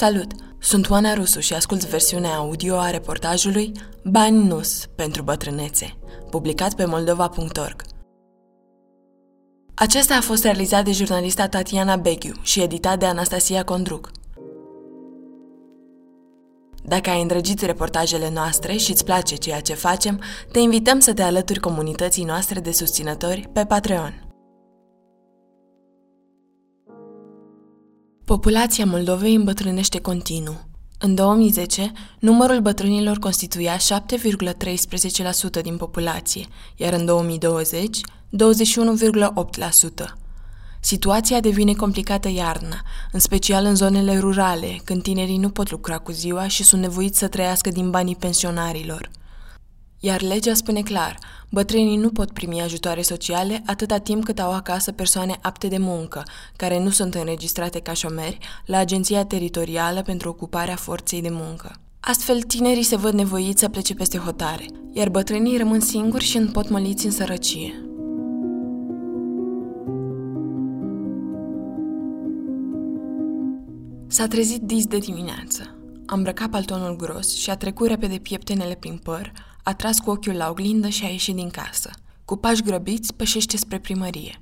Salut! Sunt Oana Rusu și ascult versiunea audio a reportajului Bani Nus pentru bătrânețe, publicat pe moldova.org. Acesta a fost realizat de jurnalista Tatiana Beghiu și editat de Anastasia Condruc. Dacă ai îndrăgit reportajele noastre și îți place ceea ce facem, te invităm să te alături comunității noastre de susținători pe Patreon. Populația Moldovei îmbătrânește continuu. În 2010, numărul bătrânilor constituia 7,13% din populație, iar în 2020, 21,8%. Situația devine complicată iarna, în special în zonele rurale, când tinerii nu pot lucra cu ziua și sunt nevoiți să trăiască din banii pensionarilor. Iar legea spune clar, bătrânii nu pot primi ajutoare sociale atâta timp cât au acasă persoane apte de muncă, care nu sunt înregistrate ca șomeri, la Agenția Teritorială pentru Ocuparea Forței de Muncă. Astfel, tinerii se văd nevoiți să plece peste hotare, iar bătrânii rămân singuri și împotmoliți în sărăcie. S-a trezit dis de dimineață. A îmbrăcat paltonul gros și a trecut repede pieptenele prin păr, a tras cu ochiul la oglindă și a ieșit din casă. Cu pași grăbiți, pășește spre primărie.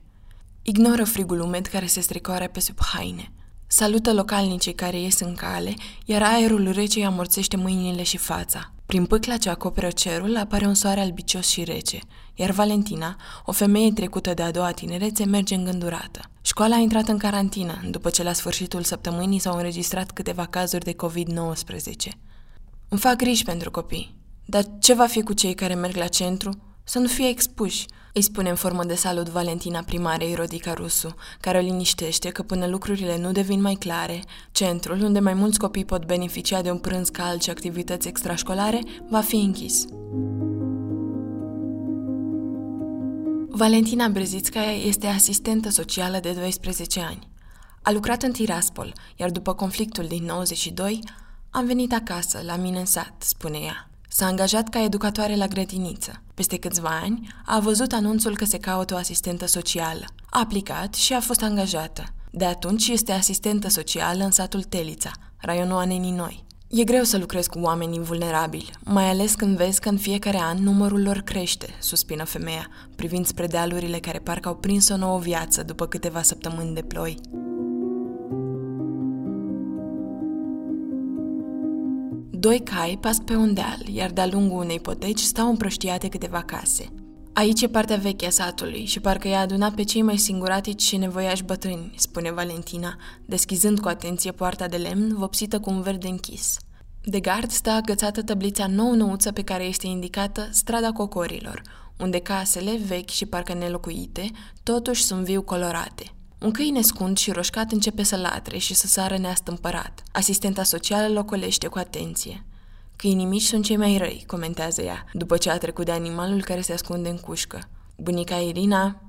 Ignoră frigul umed care se strecoară pe sub haine. Salută localnicii care ies în cale, iar aerul rece îi amorțește mâinile și fața. Prin pâcla ce acoperă cerul apare un soare albicios și rece, iar Valentina, o femeie trecută de a doua tinerețe, merge îngândurată. Școala a intrat în carantină, după ce la sfârșitul săptămânii s-au înregistrat câteva cazuri de COVID-19. Îmi fac griji pentru copii. Dar ce va fi cu cei care merg la centru? Să nu fie expuși, îi spune în formă de salut Valentina primarei Rodica Rusu, care o liniștește că până lucrurile nu devin mai clare, centrul, unde mai mulți copii pot beneficia de un prânz cald și activități extrașcolare, va fi închis. Valentina Brezițcaia este asistentă socială de 12 ani. A lucrat în Tiraspol, iar după conflictul din 92, am venit acasă, la mine în sat, spune ea. S-a angajat ca educatoare la grădiniță. Peste câțiva ani a văzut anunțul că se caută o asistentă socială. A aplicat și a fost angajată. De atunci este asistentă socială în satul Telița, raionul Anenii Noi. E greu să lucrezi cu oamenii vulnerabili, mai ales când vezi că în fiecare an numărul lor crește, suspină femeia, privind spre dealurile care parcă au prins o nouă viață după câteva săptămâni de ploi. Doi cai pasc pe un deal, iar de-a lungul unei poteci stau împrăștiate câteva case. Aici e partea veche a satului și parcă i-a adunat pe cei mai singuratici și nevoiași bătrâni, spune Valentina, deschizând cu atenție poarta de lemn vopsită cu un verde închis. De gard stă agățată tablița nou-nouță pe care este indicată strada cocorilor, unde casele, vechi și parcă nelocuite, totuși sunt viu colorate – un câine scund și roșcat începe să latre și să sară neastâmpărat. Asistenta socială locolește cu atenție. Câinii mici sunt cei mai răi, comentează ea, după ce a trecut de animalul care se ascunde în cușcă. Bunica Irina...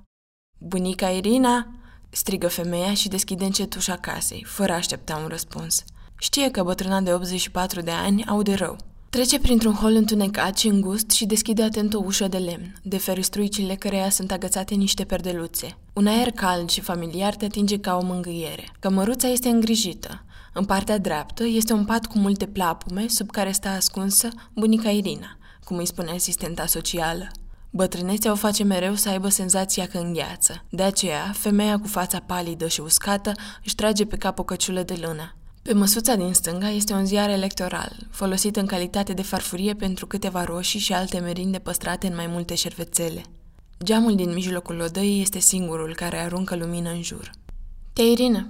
Bunica Irina... strigă femeia și deschide încet ușa casei, fără a aștepta un răspuns. Știe că bătrâna de 84 de ani aude rău. Trece printr-un hol întunecat și îngust și deschide atent o ușă de lemn, de ferestruicile căreia sunt agățate niște perdeluțe. Un aer cald și familiar te atinge ca o mângâiere. Cămăruța este îngrijită. În partea dreaptă este un pat cu multe plapume, sub care stă ascunsă bunica Irina, cum îi spune asistenta socială. Bătrânețea o face mereu să aibă senzația că îngheață. De aceea, femeia cu fața palidă și uscată își trage pe cap o căciulă de lână. Pe măsuța din stânga este un ziar electoral, folosit în calitate de farfurie pentru câteva roșii și alte merinde păstrate în mai multe șervețele. Geamul din mijlocul odăii este singurul care aruncă lumină în jur. Te Irina!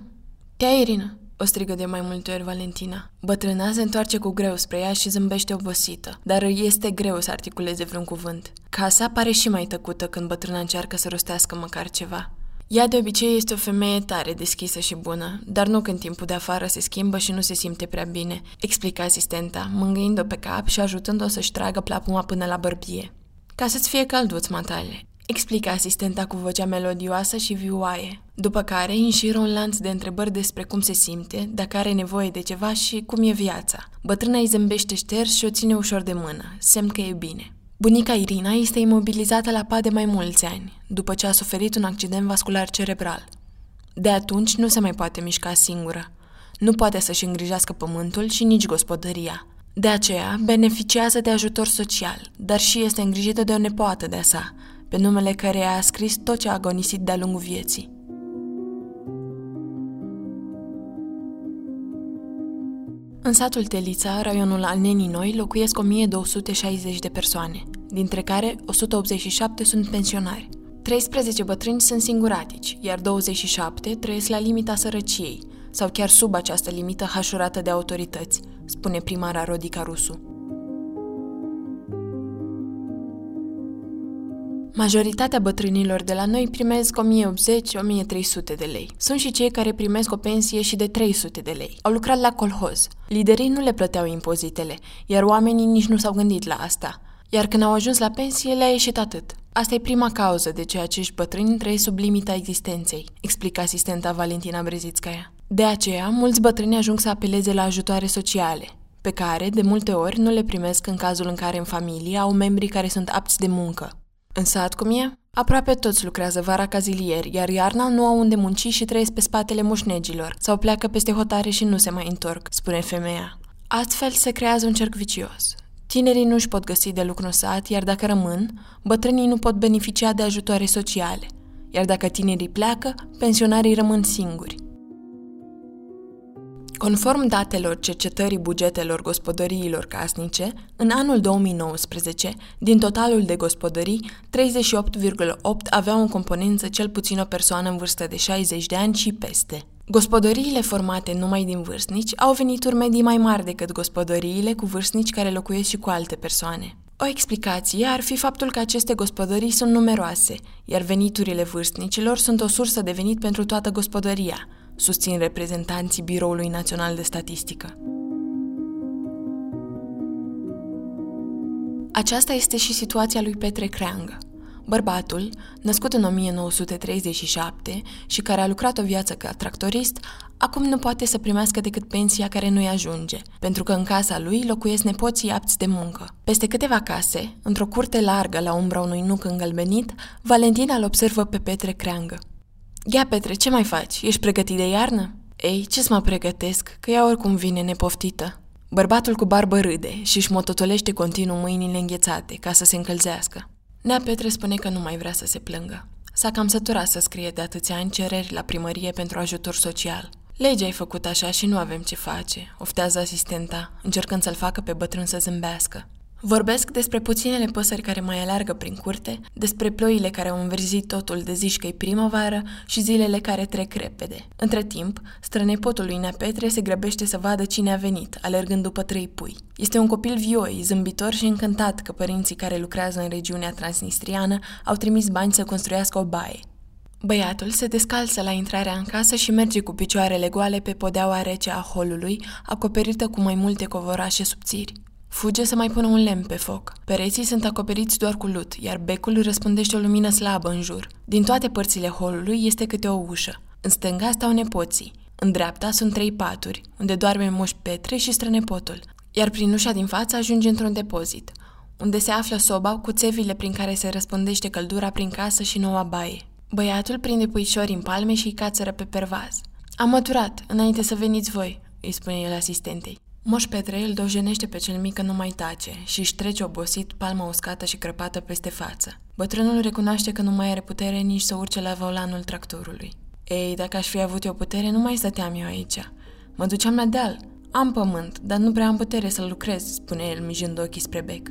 Te Irina! o strigă de mai multe ori Valentina. Bătrâna se întoarce cu greu spre ea și zâmbește obosită, dar îi este greu să articuleze vreun cuvânt. Casa pare și mai tăcută când bătrâna încearcă să rostească măcar ceva. Ea de obicei este o femeie tare deschisă și bună, dar nu când timpul de afară se schimbă și nu se simte prea bine, explică asistenta, mângâind-o pe cap și ajutând-o să-și tragă plapuma până la bărbie. Ca să-ți fie călduț, matale, explică asistenta cu vocea melodioasă și vioaie, după care înșiră un lanț de întrebări despre cum se simte, dacă are nevoie de ceva și cum e viața. Bătrâna îi zâmbește șters și o ține ușor de mână, semn că e bine. Bunica Irina este imobilizată la pat de mai mulți ani, după ce a suferit un accident vascular cerebral. De atunci nu se mai poate mișca singură. Nu poate să-și îngrijească pământul și nici gospodăria. De aceea, beneficiază de ajutor social, dar și este îngrijită de o nepoată de-a sa, pe numele care a scris tot ce a agonisit de-a lungul vieții. În satul Telița, raionul al Nenii Noi, locuiesc 1260 de persoane, dintre care 187 sunt pensionari. 13 bătrâni sunt singuratici, iar 27 trăiesc la limita sărăciei, sau chiar sub această limită hașurată de autorități, spune primara Rodica Rusu. Majoritatea bătrânilor de la noi primesc 1080-1300 de lei. Sunt și cei care primesc o pensie și de 300 de lei. Au lucrat la colhoz. Liderii nu le plăteau impozitele, iar oamenii nici nu s-au gândit la asta. Iar când au ajuns la pensie, le-a ieșit atât. Asta e prima cauză de ce acești bătrâni trăiesc sub limita existenței, explică asistenta Valentina Brezițcaia. De aceea, mulți bătrâni ajung să apeleze la ajutoare sociale, pe care, de multe ori, nu le primesc în cazul în care în familie au membri care sunt apți de muncă. În sat cum e? Aproape toți lucrează vara ca zilieri, iar iarna nu au unde munci și trăiesc pe spatele moșnegilor sau pleacă peste hotare și nu se mai întorc, spune femeia. Astfel se creează un cerc vicios. Tinerii nu își pot găsi de lucru în sat, iar dacă rămân, bătrânii nu pot beneficia de ajutoare sociale. Iar dacă tinerii pleacă, pensionarii rămân singuri. Conform datelor cercetării bugetelor gospodăriilor casnice, în anul 2019, din totalul de gospodării, 38,8 aveau în componență cel puțin o persoană în vârstă de 60 de ani și peste. Gospodăriile formate numai din vârstnici au venituri medii mai mari decât gospodăriile cu vârstnici care locuiesc și cu alte persoane. O explicație ar fi faptul că aceste gospodării sunt numeroase, iar veniturile vârstnicilor sunt o sursă de venit pentru toată gospodăria – susțin reprezentanții Biroului Național de Statistică. Aceasta este și situația lui Petre Creangă. Bărbatul, născut în 1937 și care a lucrat o viață ca tractorist, acum nu poate să primească decât pensia care nu-i ajunge, pentru că în casa lui locuiesc nepoții apți de muncă. Peste câteva case, într-o curte largă la umbra unui nuc îngălbenit, Valentina îl observă pe Petre Creangă. Ia, Petre, ce mai faci? Ești pregătit de iarnă? Ei, ce să mă pregătesc, că ea oricum vine nepoftită. Bărbatul cu barbă râde și își mototolește continuu mâinile înghețate ca să se încălzească. Nea Petre spune că nu mai vrea să se plângă. S-a cam săturat să scrie de atâția ani cereri la primărie pentru ajutor social. Legea ai făcut așa și nu avem ce face, oftează asistenta, încercând să-l facă pe bătrân să zâmbească. Vorbesc despre puținele păsări care mai alargă prin curte, despre ploile care au înverzit totul de zici că primăvară și zilele care trec repede. Între timp, strănepotul lui Nea Petre se grăbește să vadă cine a venit, alergând după trei pui. Este un copil vioi, zâmbitor și încântat că părinții care lucrează în regiunea transnistriană au trimis bani să construiască o baie. Băiatul se descalță la intrarea în casă și merge cu picioarele goale pe podeaua rece a holului, acoperită cu mai multe covorașe subțiri. Fuge să mai pună un lemn pe foc. Pereții sunt acoperiți doar cu lut, iar becul răspundește o lumină slabă în jur. Din toate părțile holului este câte o ușă. În stânga stau nepoții. În dreapta sunt trei paturi, unde doarme moș Petre și strănepotul. Iar prin ușa din față ajunge într-un depozit, unde se află soba cu țevile prin care se răspundește căldura prin casă și noua baie. Băiatul prinde puișori în palme și îi cațără pe pervaz. Am măturat, înainte să veniți voi, îi spune el asistentei. Moș Petre îl dojenește pe cel mic că nu mai tace și își trece obosit palma uscată și crăpată peste față. Bătrânul recunoaște că nu mai are putere nici să urce la volanul tractorului. Ei, dacă aș fi avut eu putere, nu mai stăteam eu aici. Mă duceam la deal. Am pământ, dar nu prea am putere să lucrez, spune el mijând ochii spre bec.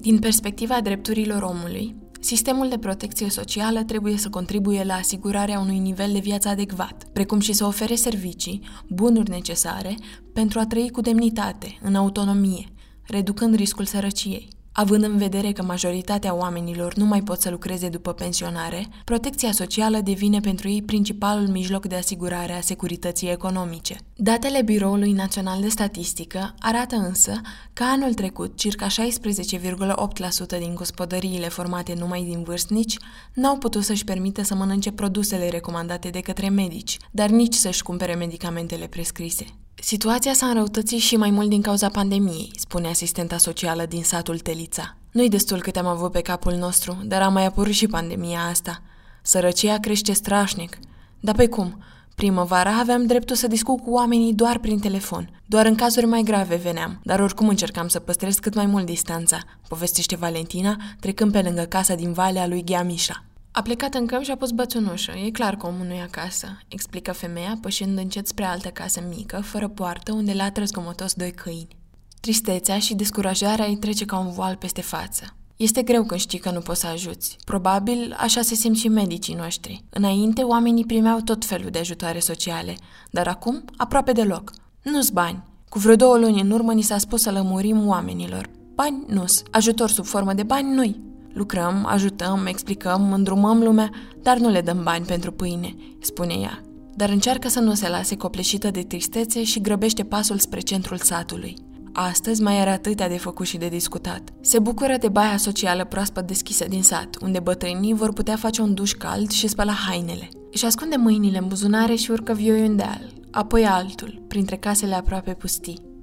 Din perspectiva drepturilor omului, Sistemul de protecție socială trebuie să contribuie la asigurarea unui nivel de viață adecvat, precum și să ofere servicii, bunuri necesare pentru a trăi cu demnitate, în autonomie, reducând riscul sărăciei. Având în vedere că majoritatea oamenilor nu mai pot să lucreze după pensionare, protecția socială devine pentru ei principalul mijloc de asigurare a securității economice. Datele Biroului Național de Statistică arată însă că anul trecut circa 16,8% din gospodăriile formate numai din vârstnici n-au putut să-și permită să mănânce produsele recomandate de către medici, dar nici să-și cumpere medicamentele prescrise. Situația s-a înrăutățit și mai mult din cauza pandemiei, spune asistenta socială din satul Telița. Nu-i destul cât am avut pe capul nostru, dar a mai apărut și pandemia asta. Sărăcia crește strașnic. Dar pe cum? Primăvara aveam dreptul să discut cu oamenii doar prin telefon. Doar în cazuri mai grave veneam, dar oricum încercam să păstrez cât mai mult distanța, povestește Valentina, trecând pe lângă casa din Valea lui Gheamișa. A plecat în câmp și a pus bățunușă. E clar că omul nu e acasă, explică femeia, pășind încet spre altă casă mică, fără poartă, unde latră zgomotos doi câini. Tristețea și descurajarea îi trece ca un voal peste față. Este greu când știi că nu poți să ajuți. Probabil așa se simt și medicii noștri. Înainte, oamenii primeau tot felul de ajutoare sociale, dar acum aproape deloc. Nu-s bani. Cu vreo două luni în urmă ni s-a spus să lămurim oamenilor. Bani nu-s. Ajutor sub formă de bani nu Lucrăm, ajutăm, explicăm, îndrumăm lumea, dar nu le dăm bani pentru pâine, spune ea. Dar încearcă să nu se lase copleșită de tristețe și grăbește pasul spre centrul satului. Astăzi mai are atâtea de făcut și de discutat. Se bucură de baia socială proaspăt deschisă din sat, unde bătrânii vor putea face un duș cald și spăla hainele. Își ascunde mâinile în buzunare și urcă vioi un deal, apoi altul, printre casele aproape pustii.